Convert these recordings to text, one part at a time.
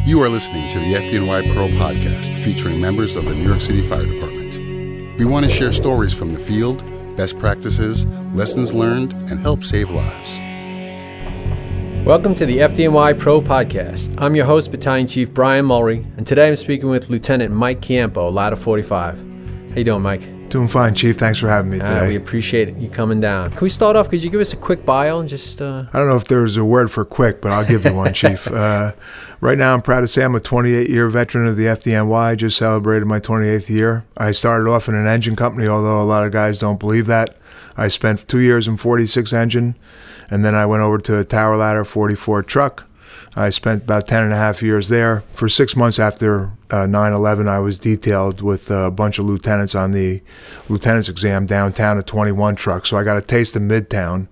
You are listening to the FDNY Pro podcast featuring members of the New York City Fire Department. We want to share stories from the field, best practices, lessons learned, and help save lives. Welcome to the FDNY Pro Podcast. I'm your host, Battalion Chief Brian Mulry, and today I'm speaking with Lieutenant Mike Chiampo, Ladder 45. How you doing, Mike? Doing fine, Chief. Thanks for having me Uh, today. we appreciate you coming down. Can we start off? Could you give us a quick bio and just uh, I don't know if there's a word for quick, but I'll give you one, Chief. Uh, right now, I'm proud to say I'm a 28 year veteran of the FDNY. Just celebrated my 28th year. I started off in an engine company, although a lot of guys don't believe that. I spent two years in 46 engine, and then I went over to a Tower Ladder 44 truck. I spent about 10 and a half years there. For six months after uh, 9 11, I was detailed with a bunch of lieutenants on the lieutenant's exam downtown at 21 truck. So I got a taste of Midtown.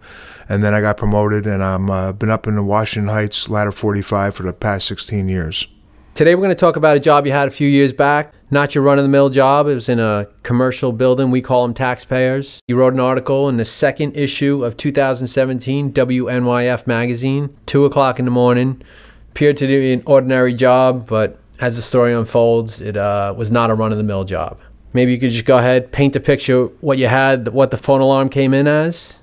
And then I got promoted, and I've uh, been up in the Washington Heights ladder 45 for the past 16 years. Today we're going to talk about a job you had a few years back. Not your run-of-the-mill job. It was in a commercial building. We call them taxpayers. You wrote an article in the second issue of 2017 WNYF magazine. Two o'clock in the morning. Appeared to be an ordinary job, but as the story unfolds, it uh, was not a run-of-the-mill job. Maybe you could just go ahead, paint a picture what you had, what the phone alarm came in as.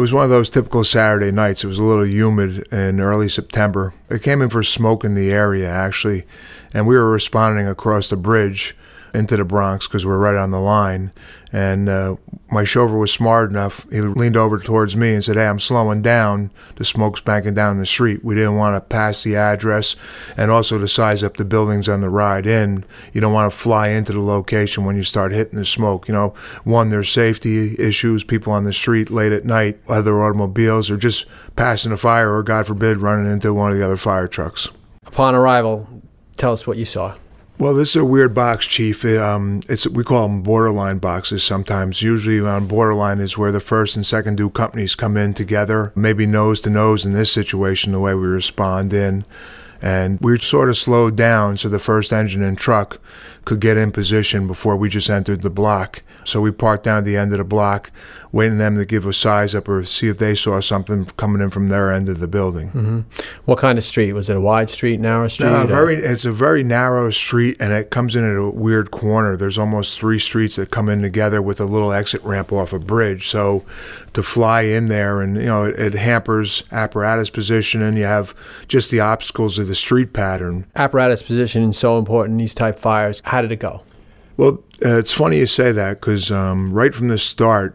It was one of those typical Saturday nights. It was a little humid in early September. It came in for smoke in the area, actually, and we were responding across the bridge into the Bronx because we're right on the line. And uh, my chauffeur was smart enough. He leaned over towards me and said, Hey, I'm slowing down. The smoke's banking down the street. We didn't want to pass the address and also to size up the buildings on the ride in. You don't want to fly into the location when you start hitting the smoke. You know, one, there's safety issues, people on the street late at night, other automobiles, or just passing a fire, or God forbid, running into one of the other fire trucks. Upon arrival, tell us what you saw. Well, this is a weird box, Chief. Um, it's we call them borderline boxes sometimes. Usually, on borderline is where the first and second due companies come in together, maybe nose to nose in this situation, the way we respond in. And we are sort of slowed down so the first engine and truck could get in position before we just entered the block. So we parked down at the end of the block, waiting them to give a size up or see if they saw something coming in from their end of the building. Mm-hmm. What kind of street? Was it a wide street, narrow uh, street? No, very. It's a very narrow street, and it comes in at a weird corner. There's almost three streets that come in together with a little exit ramp off a bridge. So, to fly in there, and you know, it, it hampers apparatus position, and you have just the obstacles of the street pattern. apparatus position is so important in these type fires. How did it go? Well, uh, it's funny you say that because um, right from the start,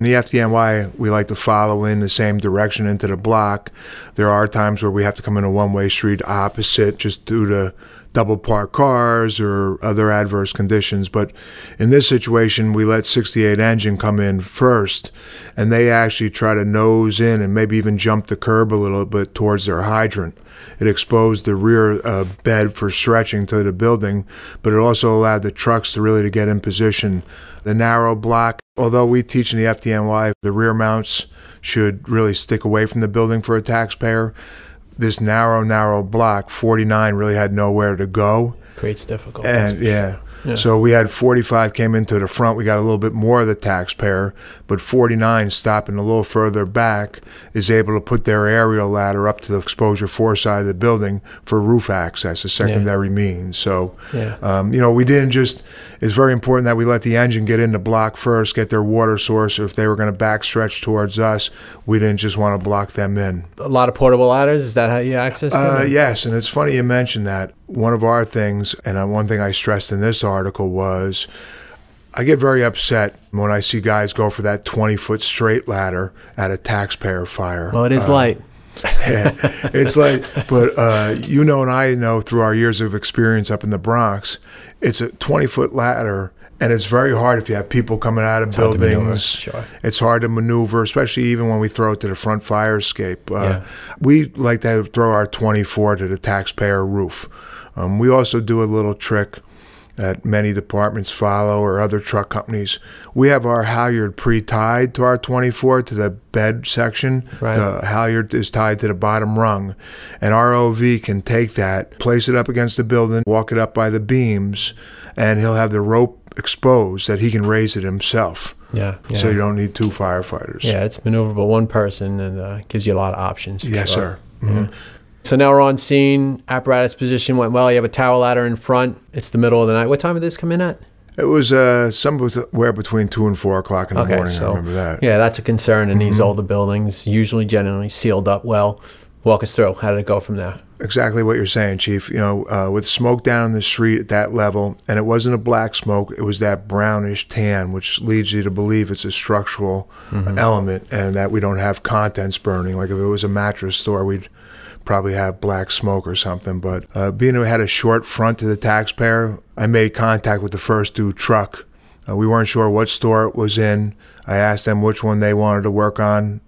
in the FDNY, we like to follow in the same direction into the block. There are times where we have to come in a one way street opposite just due to double parked cars or other adverse conditions. But in this situation, we let 68 engine come in first, and they actually try to nose in and maybe even jump the curb a little bit towards their hydrant. It exposed the rear uh, bed for stretching to the building, but it also allowed the trucks to really to get in position. The narrow block, although we teach in the FDNY, the rear mounts should really stick away from the building for a taxpayer. This narrow, narrow block, 49 really had nowhere to go. Creates difficulties. And yeah. Yeah. So we had 45 came into the front. We got a little bit more of the taxpayer, but 49 stopping a little further back is able to put their aerial ladder up to the exposure four side of the building for roof access, a secondary means. So, Yeah. um, you know, we didn't just. It's very important that we let the engine get in the block first, get their water source. If they were going to backstretch towards us, we didn't just want to block them in. a lot of portable ladders. Is that how you access them? Uh, yes, and it's funny you mentioned that. One of our things, and one thing I stressed in this article was I get very upset when I see guys go for that 20 foot straight ladder at a taxpayer fire. Well, it is Uh, light. yeah. It's like, but uh, you know, and I know through our years of experience up in the Bronx, it's a 20 foot ladder. And it's very hard if you have people coming out of hard maneuver, buildings. sure. It's hard to maneuver, especially even when we throw it to the front fire escape. Uh, Yeah. We like to throw our 24 to the taxpayer roof. Um, we also do a little trick that many departments follow or other truck companies. We have our halyard pre-tied to our 24 to the bed section. Right. The halyard is tied to the bottom rung, and our OV can take that, place it up against the building, walk it up by the beams, and he'll have the rope exposed that he can raise it himself. Yeah. yeah. So you don't need two firefighters. yeah, it's maneuverable one person and uh, gives you a lot of options. Yes, sure. sir. Mhm. So now we're on scene. Apparatus position went well. You have a tower ladder in front. It's the middle of the night. What time did this come in at? It was uh, somewhere between two and four o'clock in the morning. I remember that. Yeah, that's a concern in these older buildings. Usually, generally sealed up well. Walk us through. How did it go from there? Exactly what you're saying, Chief. You know, uh, with smoke down in the street at that level, and it wasn't a black smoke, it was that brownish tan, which leads you to believe it's a structural element and that we don't have contents burning. Like if it was a mattress store, we'd probably have black smoke or something. But uh, being it had a short front to the taxpayer, I made contact with the first due truck. Uh, we weren't sure what store it was in. I asked them which one they wanted to work on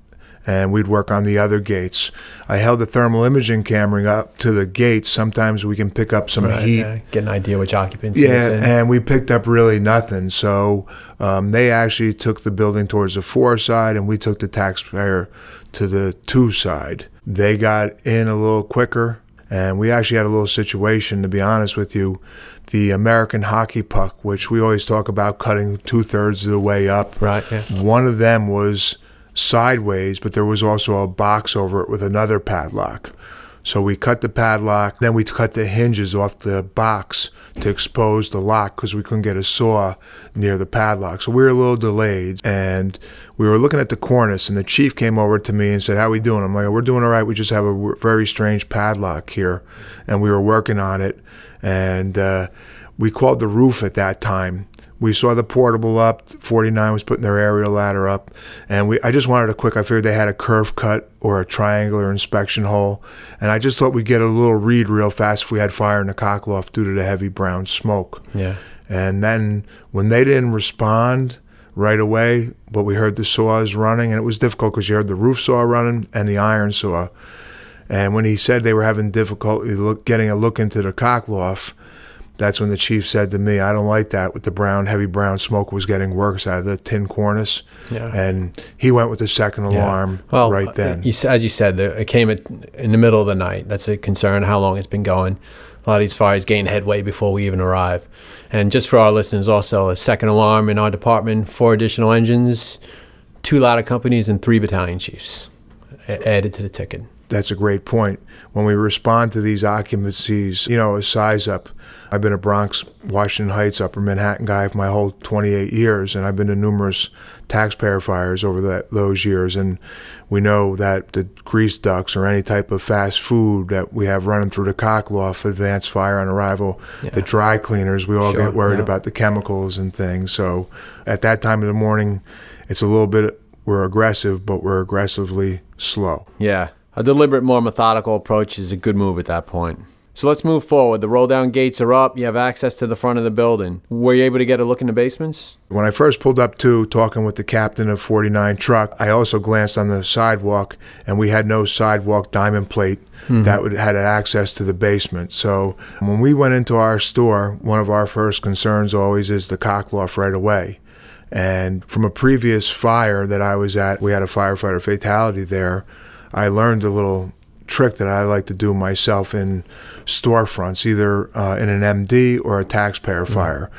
and we'd work on the other gates. I held the thermal imaging camera up to the gates. Sometimes we can pick up some Right, heat. yeah, get an idea which occupancy Yeah, in. and we picked up really nothing. So um, they actually took the building towards the four side, and we took the taxpayer to the two side. They got in a little quicker, and we actually had a little situation, to be honest with you. The American hockey puck, which we always talk about cutting two thirds of the way up, Right, yeah. one of them was sideways, but there was also a box over it with another padlock. So we cut the padlock, then we cut the hinges off the box to expose the lock because we couldn't get a saw near the padlock. So we were a little delayed, and we were looking at the cornice, and the chief came over to me and said, "How we doing?" I'm like, "We're doing all right. We just have a very strange padlock here," and we were working on it, and uh, we called the roof at that time we saw the portable up 49 was putting their aerial ladder up and we i just wanted a quick i figured they had a curve cut or a triangular inspection hole and i just thought we'd get a little read real fast if we had fire in the cockloft due to the heavy brown smoke Yeah. and then when they didn't respond right away but we heard the saws running and it was difficult because you heard the roof saw running and the iron saw and when he said they were having difficulty look, getting a look into the cockloft that's when the chief said to me, I don't like that with the brown, heavy brown smoke was getting worse out of the tin cornice. Yeah. And he went with the second Yeah. alarm well, right uh, then. You, as you said, it came in the middle of the night. That's a concern. How long it's been going? A lot of these fires gain headway before we even arrive. And just for our listeners, also a second alarm in our department, four additional engines, two ladder companies, and three battalion chiefs added to the ticket. That's a great point. When we respond to these occupancies, you know, a size up. I've been a Bronx, Washington Heights, Upper Manhattan guy for my whole 28 years, and I've been to numerous taxpayer fires over that, those years. And we know that the grease ducts or any type of fast food that we have running through the cockloft, advanced fire on arrival, the dry cleaners, we all Sure, get worried yeah. about the chemicals and things. So at that time of the morning, it's a little bit, we're aggressive, but we're aggressively slow. Yeah, a deliberate, more methodical approach is a good move at that point. So let's move forward. The roll down gates are up. You have access to the front of the building. Were you able to get a look in the basements? When I first pulled up to talking with the captain of 49 truck, I also glanced on the sidewalk and we had no sidewalk diamond plate mm-hmm. that would had access to the basement. So when we went into our store, one of our first concerns always is the cockloft right away. And from a previous fire that I was at, we had a firefighter fatality there. I learned a little trick that I like to do myself in storefronts, either uh, in an MD or a taxpayer fire.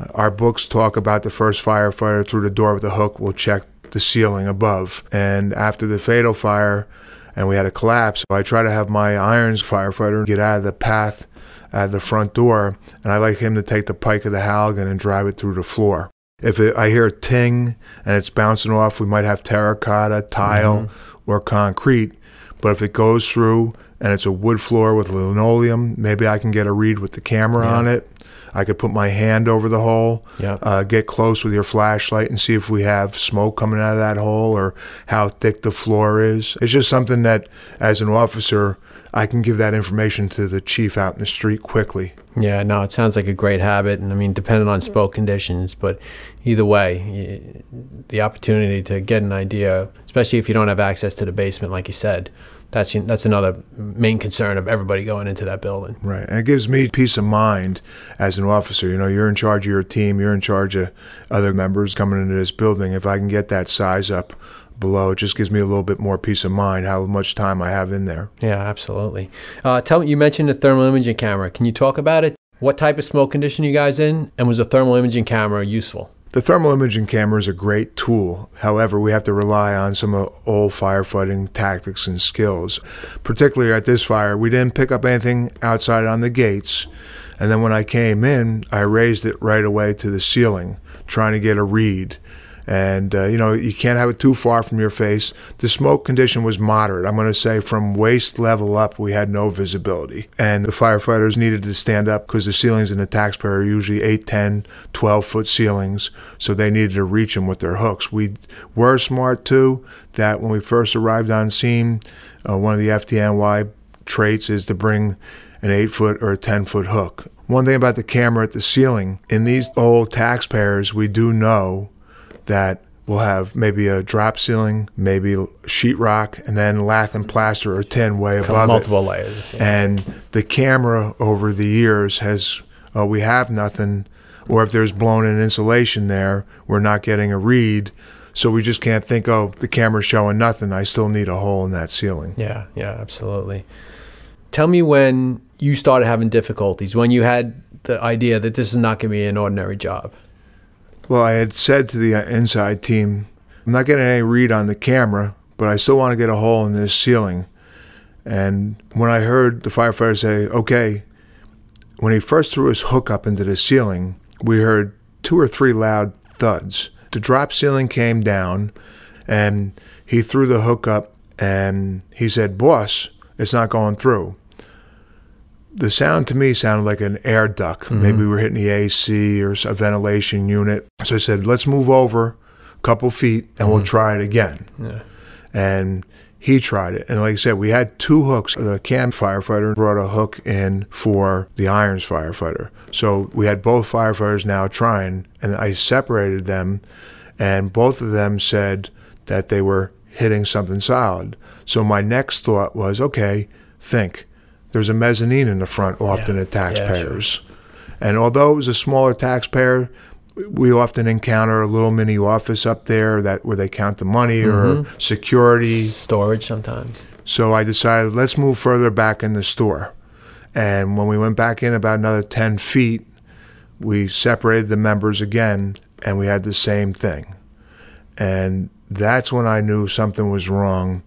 Uh, Our books talk about the first firefighter through the door with a hook will check the ceiling above. And after the fatal fire, and we had a collapse, I try to have my irons firefighter get out of the path at the front door, and I like him to take the pike of the Halligan and drive it through the floor. If it, I hear a ting and it's bouncing off, we might have terracotta, tile, or concrete. But if it goes through and it's a wood floor with linoleum, maybe I can get a read with the camera on it. I could put my hand over the hole, Yeah. uh, get close with your flashlight and see if we have smoke coming out of that hole or how thick the floor is. It's just something that, as an officer, I can give that information to the chief out in the street quickly. Yeah, no, it sounds like a great habit, and I mean, depending on spoke conditions, but either way, the opportunity to get an idea, especially if you don't have access to the basement, like you said, that's that's another main concern of everybody going into that building. Right. And it gives me peace of mind as an officer. You know, you're in charge of your team, you're in charge of other members coming into this building. If I can get that size up below, it just gives me a little bit more peace of mind how much time I have in there. Yeah, absolutely. Uh, tell me, you mentioned the thermal imaging camera. Can you talk about it? What type of smoke condition you guys in, and was the thermal imaging camera useful? The thermal imaging camera is a great tool. However, we have to rely on some old firefighting tactics and skills. Particularly at this fire, we didn't pick up anything outside on the gates. And then when I came in, I raised it right away to the ceiling, trying to get a read and uh, you know you can't have it too far from your face. The smoke condition was moderate. I'm going to say from waist level up, we had no visibility, and the firefighters needed to stand up because the ceilings in the taxpayer are usually 8, 10, 12 foot ceilings, so they needed to reach them with their hooks. We were smart too that when we first arrived on scene, uh, one of the FDNY traits is to bring an 8 foot or a 10 foot hook. One thing about the camera at the ceiling, in these old taxpayers, we do know that will have maybe a drop ceiling, maybe sheetrock, and then lath and plaster or tin way above multiple it. Layers. And the camera over the years has, uh, we have nothing, or if there's blown in insulation there, we're not getting a read. So we just can't think, oh, the camera's showing nothing. I still need a hole in that ceiling. Yeah, yeah, absolutely. Tell me when you started having difficulties, when you had the idea that this is not going to be an ordinary job. Well, I had said to the inside team, I'm not getting any read on the camera, but I still want to get a hole in this ceiling. And when I heard the firefighter say, okay, when he first threw his hook up into the ceiling, we heard two or three loud thuds. The drop ceiling came down, and he threw the hook up, and he said, Boss, it's not going through the sound to me sounded like an air duct. Mm-hmm. Maybe we were hitting the AC or a ventilation unit. So I said, let's move over a couple feet and mm-hmm. we'll try it again. Yeah. And he tried it. And like I said, we had two hooks. The CAM firefighter brought a hook in for the Irons firefighter. So we had both firefighters now trying, and I separated them, and both of them said that they were hitting something solid. So my next thought was, okay, think there's a mezzanine in the front often yeah. at taxpayers. Yeah, sure. And although it was a smaller taxpayer, we often encounter a little mini office up there that where they count the money mm-hmm. or security storage sometimes. So I decided let's move further back in the store. And when we went back in about another 10 feet, we separated the members again and we had the same thing. And that's when I knew something was wrong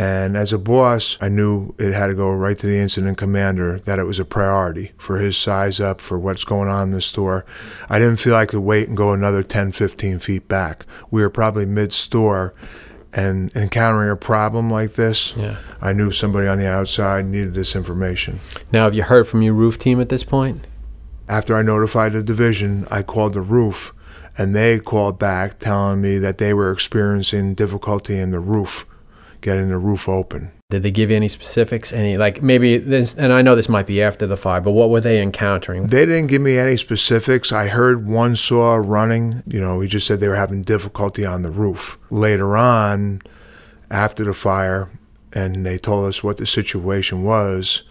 and as a boss, I knew it had to go right to the incident commander that it was a priority for his size up, for what's going on in the store. I didn't feel I could wait and go another 10, 15 feet back. We were probably mid store and encountering a problem like this, yeah. I knew somebody on the outside needed this information. Now, have you heard from your roof team at this point? After I notified the division, I called the roof and they called back telling me that they were experiencing difficulty in the roof getting the roof open. Did they give you any specifics? Any like maybe this? And I know this might be after the fire, but what were they encountering? They didn't give me any specifics. I heard one saw running. You know, he just said they were having difficulty on the roof. Later on, after the fire, and they told us what the situation was.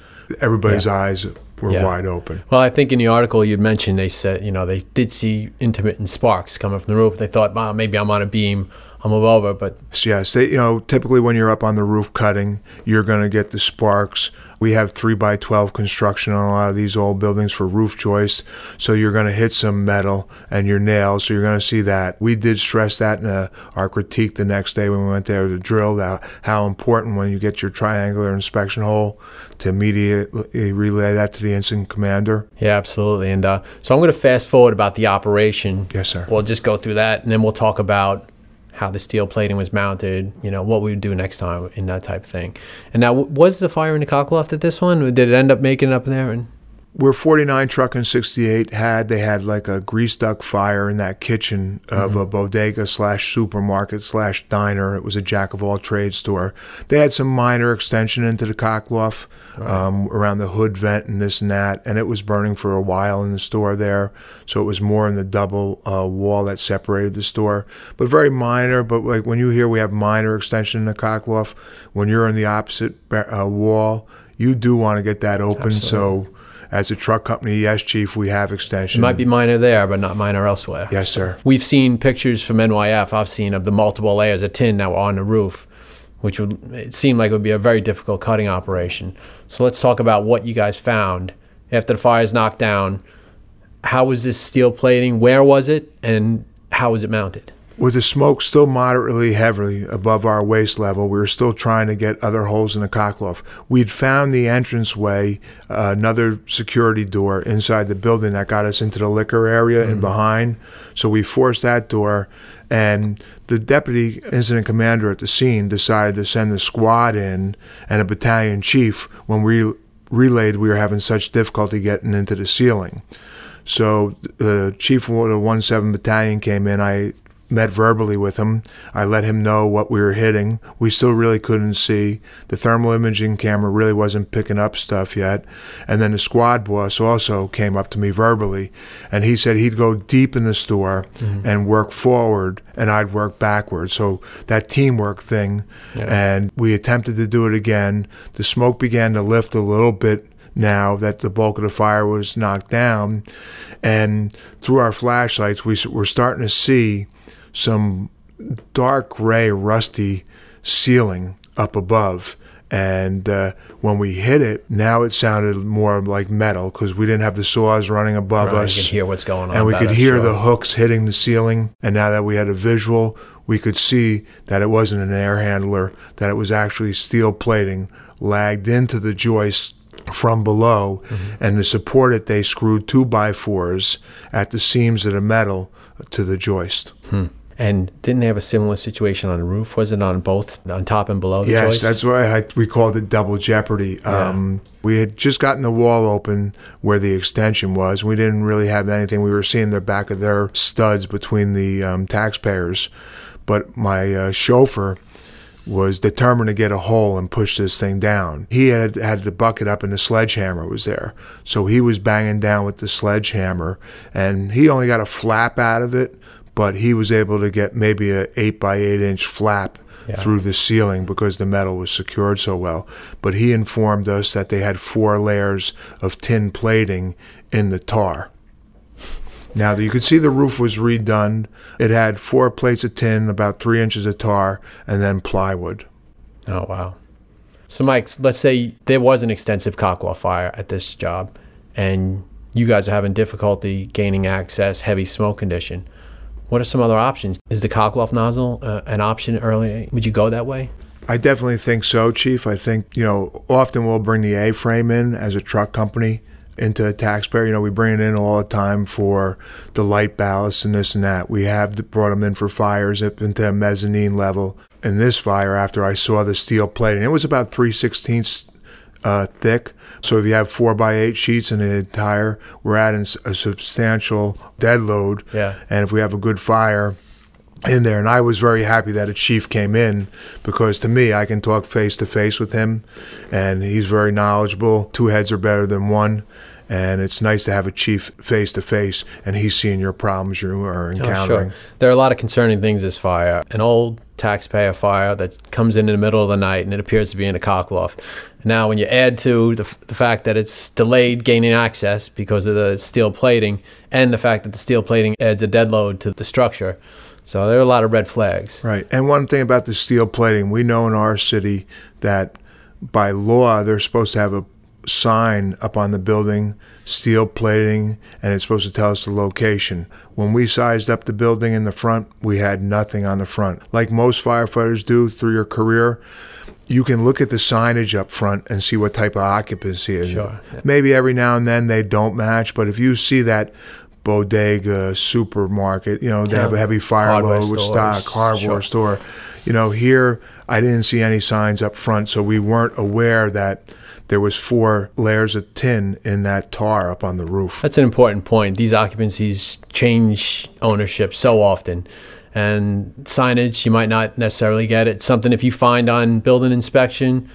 Everybody's yeah. eyes were yeah. wide open. Well, I think in the article you mentioned they said you know they did see intermittent sparks coming from the roof. They thought, well, maybe I'm on a beam I'm it, but yes, they, you know, typically when you're up on the roof cutting, you're going to get the sparks. We have three by twelve construction on a lot of these old buildings for roof joist, so you're going to hit some metal and your nails, so you're going to see that. We did stress that in a, our critique the next day when we went there to drill that how important when you get your triangular inspection hole to immediately relay that to the incident commander. Yeah, absolutely. And uh, so I'm going to fast forward about the operation. Yes, sir. We'll just go through that, and then we'll talk about how the steel plating was mounted, you know, what we would do next time in that type of thing. And now, was the fire in the cockloft at this one? Did it end up making it up there? And where 49 truck and 68 had they had like a grease duct fire in that kitchen of mm-hmm. a bodega slash supermarket slash diner it was a jack of all trades store they had some minor extension into the cockloft right. um, around the hood vent and this and that and it was burning for a while in the store there so it was more in the double uh, wall that separated the store but very minor but like when you hear we have minor extension in the cockloft when you're in the opposite uh, wall you do want to get that open Absolutely. so as a truck company, yes, chief, we have extension. It might be minor there, but not minor elsewhere. Yes, sir. We've seen pictures from NYF. I've seen of the multiple layers of tin that were on the roof, which would it seemed like it would be a very difficult cutting operation. So let's talk about what you guys found after the fire is knocked down. How was this steel plating? Where was it? And How was it mounted? With the smoke still moderately heavily above our waist level, we were still trying to get other holes in the cockloft. We'd found the entranceway, uh, another security door inside the building that got us into the liquor area and behind. So we forced that door, and the deputy incident commander at the scene decided to send the squad in and a battalion chief when we relayed we were having such difficulty getting into the ceiling. So the chief of the 17 Battalion came in. I met verbally with him. I let him know what we were hitting. We still really couldn't see. The thermal imaging camera really wasn't picking up stuff yet. And then the squad boss also came up to me verbally and he said he'd go deep in the store mm-hmm. and work forward and I'd work backwards. So that teamwork thing. And we attempted to do it again. The smoke began to lift a little bit now that the bulk of the fire was knocked down. And through our flashlights, we were starting to see some dark gray, rusty ceiling up above. And uh, when we hit it, now it sounded more like metal because we didn't have the saws running above Right, us. hear what's going on. and we could hear sure. the hooks hitting the ceiling. And now that we had a visual, we could see that it wasn't an air handler, that it was actually steel plating lagged into the joist from below. Mm-hmm. And to support it, they screwed two by fours at the seams of the metal to the joist. And didn't they have a similar situation on the roof? Was it on both, on top and below the Yes, joist? that's why I, we called it double jeopardy. Um, we had just gotten the wall open where the extension was. We didn't really have anything. We were seeing the back of their studs between the um, taxpayers. But my uh, chauffeur was determined to get a hole and push this thing down. He had had the bucket up and the sledgehammer was there. So he was banging down with the sledgehammer and he only got a flap out of it, but he was able to get maybe a 8 by 8 inch flap Yeah. through the ceiling because the metal was secured so well. But he informed us that they had four layers of tin plating in the tar. Now you could see the roof was redone. It had four plates of tin, about three inches of tar, and then plywood. Oh wow. So Mike, let's say there was an extensive cockloft fire at this job and you guys are having difficulty gaining access, heavy smoke condition. What are some other options? Is the cockloft nozzle uh, an option early? Would you go that way? I definitely think so, Chief. I think, you know, often we'll bring the A frame in as a truck company into a taxpayer. You know, we bring it in all the time for the light ballast and this and that. We have brought them in for fires up into a mezzanine level. In this fire, after I saw the steel plate, and it was about 3 16ths uh, thick. So if you have 4 by 8 sheets in the entire, we're adding a substantial dead load. Yeah. And if we have a good fire, in there. And I was very happy that a chief came in because to me, I can talk face to face with him and he's very knowledgeable. Two heads are better than one. And it's nice to have a chief face to face and he's seeing your problems you are encountering. Oh, encountering. There are a lot of concerning things this fire. An old taxpayer fire that comes in in the middle of the night and it appears to be in a cockloft. Now, when you add to the, the fact that it's delayed gaining access because of the steel plating and the fact that the steel plating adds a dead load to the structure, so there are a lot of red flags. Right. And one thing about the steel plating, we know in our city that by law they're supposed to have a sign up on the building, steel plating, and it's supposed to tell us the location. When we sized up the building in the front, we had nothing on the front. Like most firefighters do through your career, you can look at the signage up front and see what type of occupancy is. Sure, yeah. Maybe every now and then they don't match, but if you see that bodega supermarket, you know, they have a heavy fire Hardware load with stock, hardware sure. store. You know, here I didn't see any signs up front, so we weren't aware that there was four layers of tin in that tar up on the roof. That's an important point. These occupancies change ownership so often. And signage, you might not necessarily get it. Something if you find on building inspection,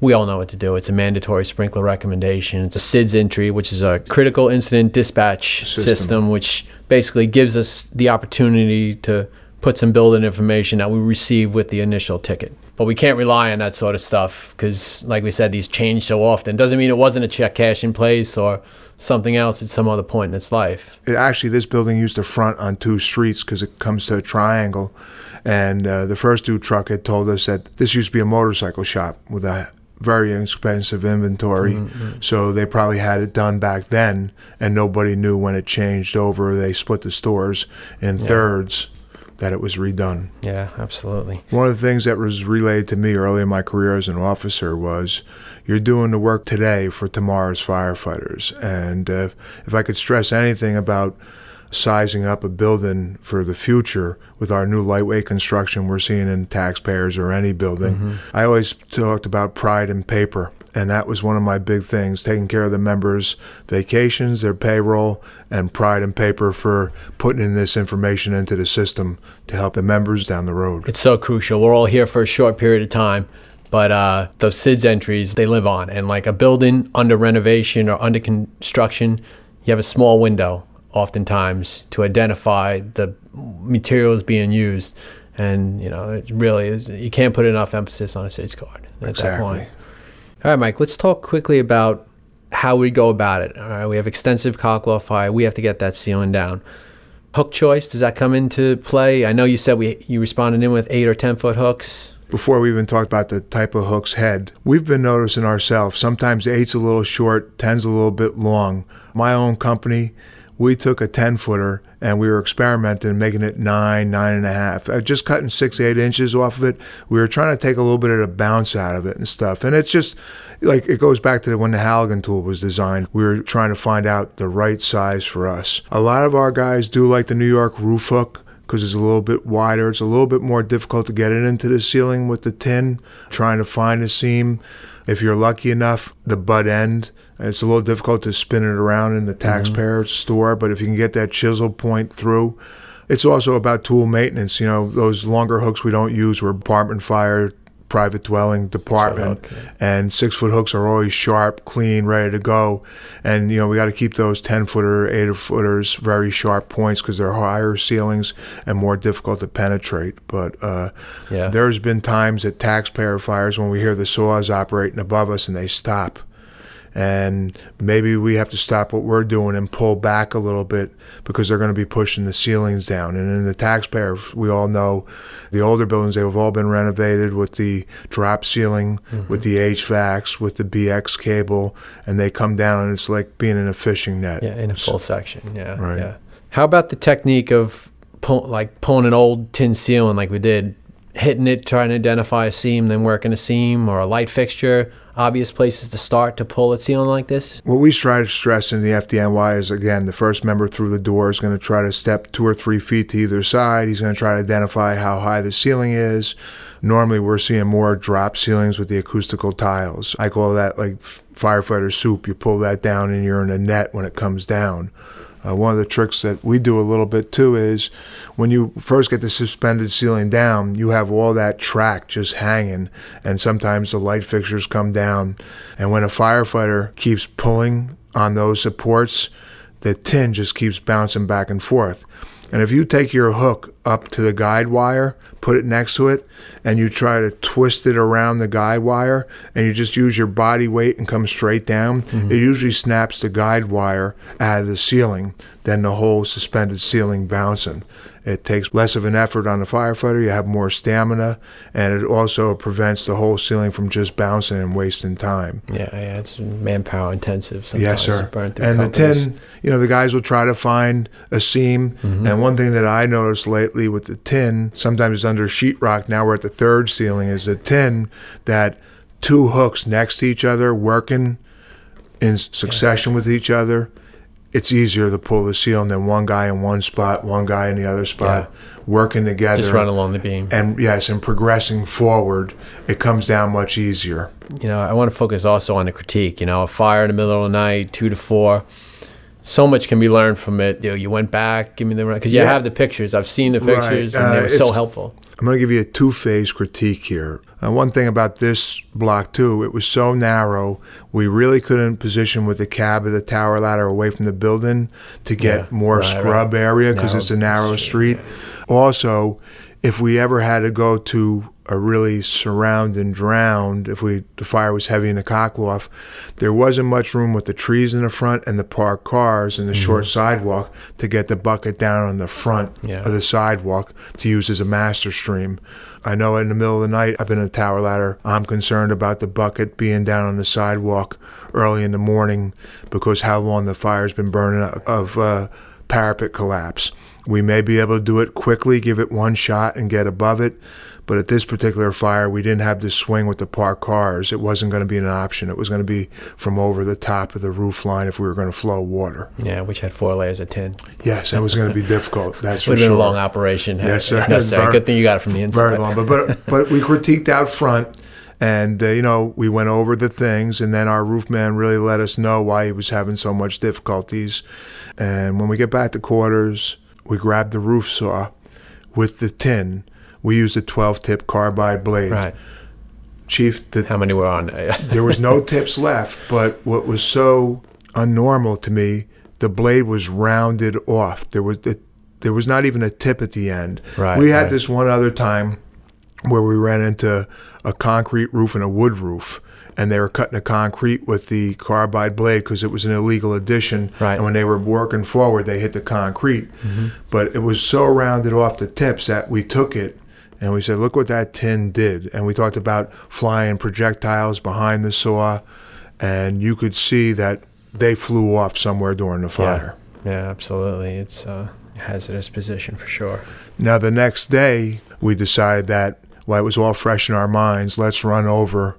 we all know what to do. It's a mandatory sprinkler recommendation. It's a CIDS entry, which is a critical incident dispatch System. system, which basically gives us the opportunity to put some building information that we receive with the initial ticket. But we can't rely on that sort of stuff because, like we said, these change so often. Doesn't mean it wasn't a check cash in place or something else at some other point in its life. It- actually, this building used to front on two streets because it comes to a triangle. And uh, the first due truck had told us that this used to be a motorcycle shop with a very expensive inventory. So they probably had it done back then, and nobody knew when it changed over. They split the stores in thirds that it was redone. Yeah, absolutely. One of the things that was relayed to me early in my career as an officer was you're doing the work today for tomorrow's firefighters. And uh, if I could stress anything about sizing up a building for the future with our new lightweight construction we're seeing in taxpayers or any building, I always talked about pride in paper. And that was one of my big things, taking care of the members' vacations, their payroll, and pride and paper for putting in this information into the system to help the members down the road. It's so crucial. We're all here for a short period of time, but uh, those CIDS entries, they live on. And like a building under renovation or under construction, you have a small window oftentimes to identify the materials being used. And, you know, it really is, you can't put enough emphasis on a CIDS card at that Exactly. point. All right, Mike, let's talk quickly about how we go about it. All right, we have extensive cockle fire. We have to get that ceiling down. Hook choice, does that come into play? I know you said we you responded in with eight or ten foot hooks. before we even talked about the type of hook's head, we've been noticing ourselves sometimes eight's a little short, ten's a little bit long. My own company, we took a 10 footer and we were experimenting, making it nine, nine and a half, uh, just cutting six, eight inches off of it. We were trying to take a little bit of the bounce out of it and stuff. And it's just like it goes back to when the Halligan tool was designed. We were trying to find out the right size for us. A lot of our guys do like the New York roof hook because it's a little bit wider. It's a little bit more difficult to get it into the ceiling with the tin, trying to find a seam. If you're lucky enough, the butt end, it's a little difficult to spin it around in the mm-hmm. taxpayer store, but if you can get that chisel point through, it's also about tool maintenance. You know, those longer hooks we don't use were apartment fire, private dwelling department, hook, yeah. and six foot hooks are always sharp, clean, ready to go. And you know, we got to keep those ten footer, eight footers very sharp points because they're higher ceilings and more difficult to penetrate. But uh, Yeah. there's been times at taxpayer fires when we hear the saws operating above us and they stop. And maybe we have to stop what we're doing and pull back a little bit because they're going to be pushing the ceilings down. And in the taxpayer, we all know the older buildings, they've all been renovated with the drop ceiling, mm-hmm. with the HVACs, with the BX cable, and they come down and it's like being in a fishing net. Yeah, in a full section. Yeah. Right. Yeah. How about the technique of pull, like pulling an old tin ceiling like we did, hitting it, trying to identify a seam, then working a seam or a light fixture? Obvious places to start to pull a ceiling like this. What we try to stress in the FDNY is again, the first member through the door is going to try to step two or three feet to either side. He's going to try to identify how high the ceiling is. Normally, we're seeing more drop ceilings with the acoustical tiles. I call that like firefighter soup. You pull that down and you're in a net when it comes down. Uh, one of the tricks that we do a little bit too is when you first get the suspended ceiling down, you have all that track just hanging, and sometimes the light fixtures come down. And when a firefighter keeps pulling on those supports, the tin just keeps bouncing back and forth. And if you take your hook up to the guide wire, put it next to it, and you try to twist it around the guide wire, and you just use your body weight and come straight down, mm-hmm. it usually snaps the guide wire out of the ceiling then the whole suspended ceiling bouncing. It takes less of an effort on the firefighter, you have more stamina, and it also prevents the whole ceiling from just bouncing and wasting time. Yeah, yeah, it's manpower intensive. Sometimes Yes, sir. to burn through And the companies. tin, you know, the guys will try to find a seam. Mm-hmm. And one thing that I noticed lately with the tin, sometimes it's under sheetrock. Now we're at the third ceiling. Is the tin that two hooks next to each other working in succession with each other. It's easier to pull the ceiling than one guy in one spot, one guy in the other spot, working together. Just run along the beam. And yes, and progressing forward, it comes down much easier. you know, I want to focus also on the critique. You know, a fire in the middle of the night, two to four. So much can be learned from it. You know, you went back, give me the because you Yeah. have the pictures. I've seen the Right. pictures, and Uh, they were so helpful. I'm going to give you a two phase critique here. Uh, one thing about this block, too, it was so narrow, we really couldn't position with the cab of the tower ladder away from the building to get Yeah, more right, scrub area because it's a narrow street, street. Also, if we ever had to go to a really surround and drowned, if we the fire was heavy in the cockloft, there wasn't much room with the trees in the front and the parked cars and the short sidewalk to get the bucket down on the front Yeah. of the sidewalk to use as a master stream. I know in the middle of the night, I've been in a tower ladder. I'm concerned about the bucket being down on the sidewalk early in the morning because how long the fire's been burning of uh, parapet collapse. We may be able to do it quickly, give it one shot, and get above it. But at this particular fire, we didn't have the swing with the parked cars. It wasn't going to be an option. It was going to be from over the top of the roof line if we were going to flow water. Yeah, which had four layers of tin. Yes, that was going to be difficult. That's for Would have sure. been a long operation. Yes, sir. if necessary. Very- Good thing you got it from the inside. very long. But but but we critiqued out front, and uh, you know we went over the things, and then our roof man really let us know why he was having so much difficulties. And when we get back to quarters, we grabbed the roof saw with the tin. We used a 12 tip carbide blade. Right. Chief, the, How many were on? there was no tips left, but what was so unnormal to me, the blade was rounded off. There was the, there was not even a tip at the end. Right, we had right. this one other time where we ran into a concrete roof and a wood roof. And they were cutting the concrete with the carbide blade because it was an illegal addition. Right. And when they were working forward, they hit the concrete. Mm-hmm. But it was so rounded off the tips that we took it and we said, look what that tin did. And we talked about flying projectiles behind the saw. And you could see that they flew off somewhere during the fire. Yeah, absolutely. It's a hazardous position for sure. Now, the next day, we decided that while it was all fresh in our minds, let's run over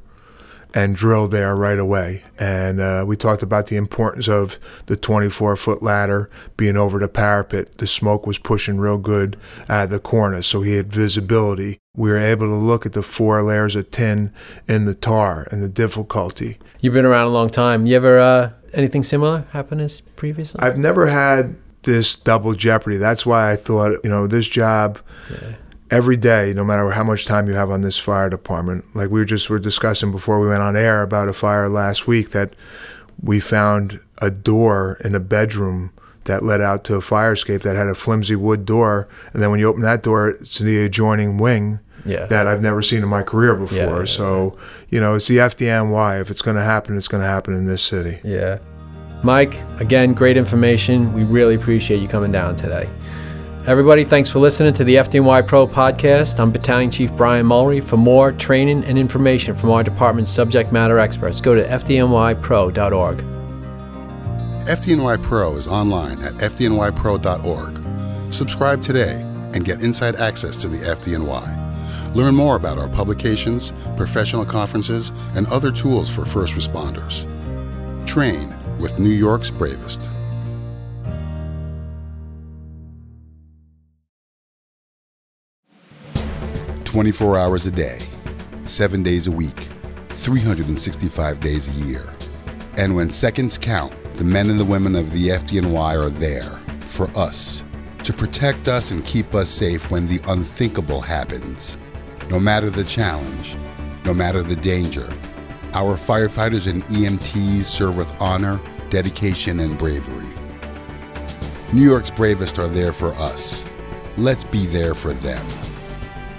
and drill there right away. And uh, we talked about the importance of the 24 foot ladder being over the parapet. The smoke was pushing real good out of the corner, so he had visibility. We were able to look at the four layers of tin in the tar and the difficulty. You've been around a long time. You ever uh, anything similar happen as previously? I've never had this double jeopardy. That's why I thought, you know, this job every day, no matter how much time you have on this fire department. Like we were just were discussing before we went on air about a fire last week that we found a door in a bedroom that led out to a fire escape that had a flimsy wood door, and then when you open that door, it's in the adjoining wing Yeah. that I've never seen in my career before. Yeah, yeah, so, you know, it's the FDNY. If it's going to happen, it's going to happen in this city. Yeah. Mike, again, great information. We really appreciate you coming down today. Everybody, thanks for listening to the FDNY Pro podcast. I'm Battalion Chief Brian Mulry. For more training and information from our department's subject matter experts, go to fdnypro.org. FDNY Pro is online at fdnypro.org. Subscribe today and get inside access to the FDNY. Learn more about our publications, professional conferences, and other tools for first responders. Train with New York's bravest. Twenty-four hours a day, seven days a week, 365 days a year. And when seconds count, the men and the women of the FDNY are there for us to protect us and keep us safe when the unthinkable happens. No matter the challenge, no matter the danger, our firefighters and EMTs serve with honor, dedication, and bravery. New York's bravest are there for us. Let's be there for them.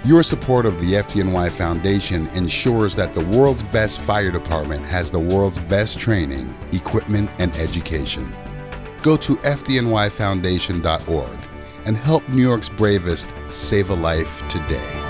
Your support of the FDNY Foundation ensures that the world's best fire department has the world's best training, equipment, and education. Go to FDNYFoundation.org and help New York's bravest save a life today.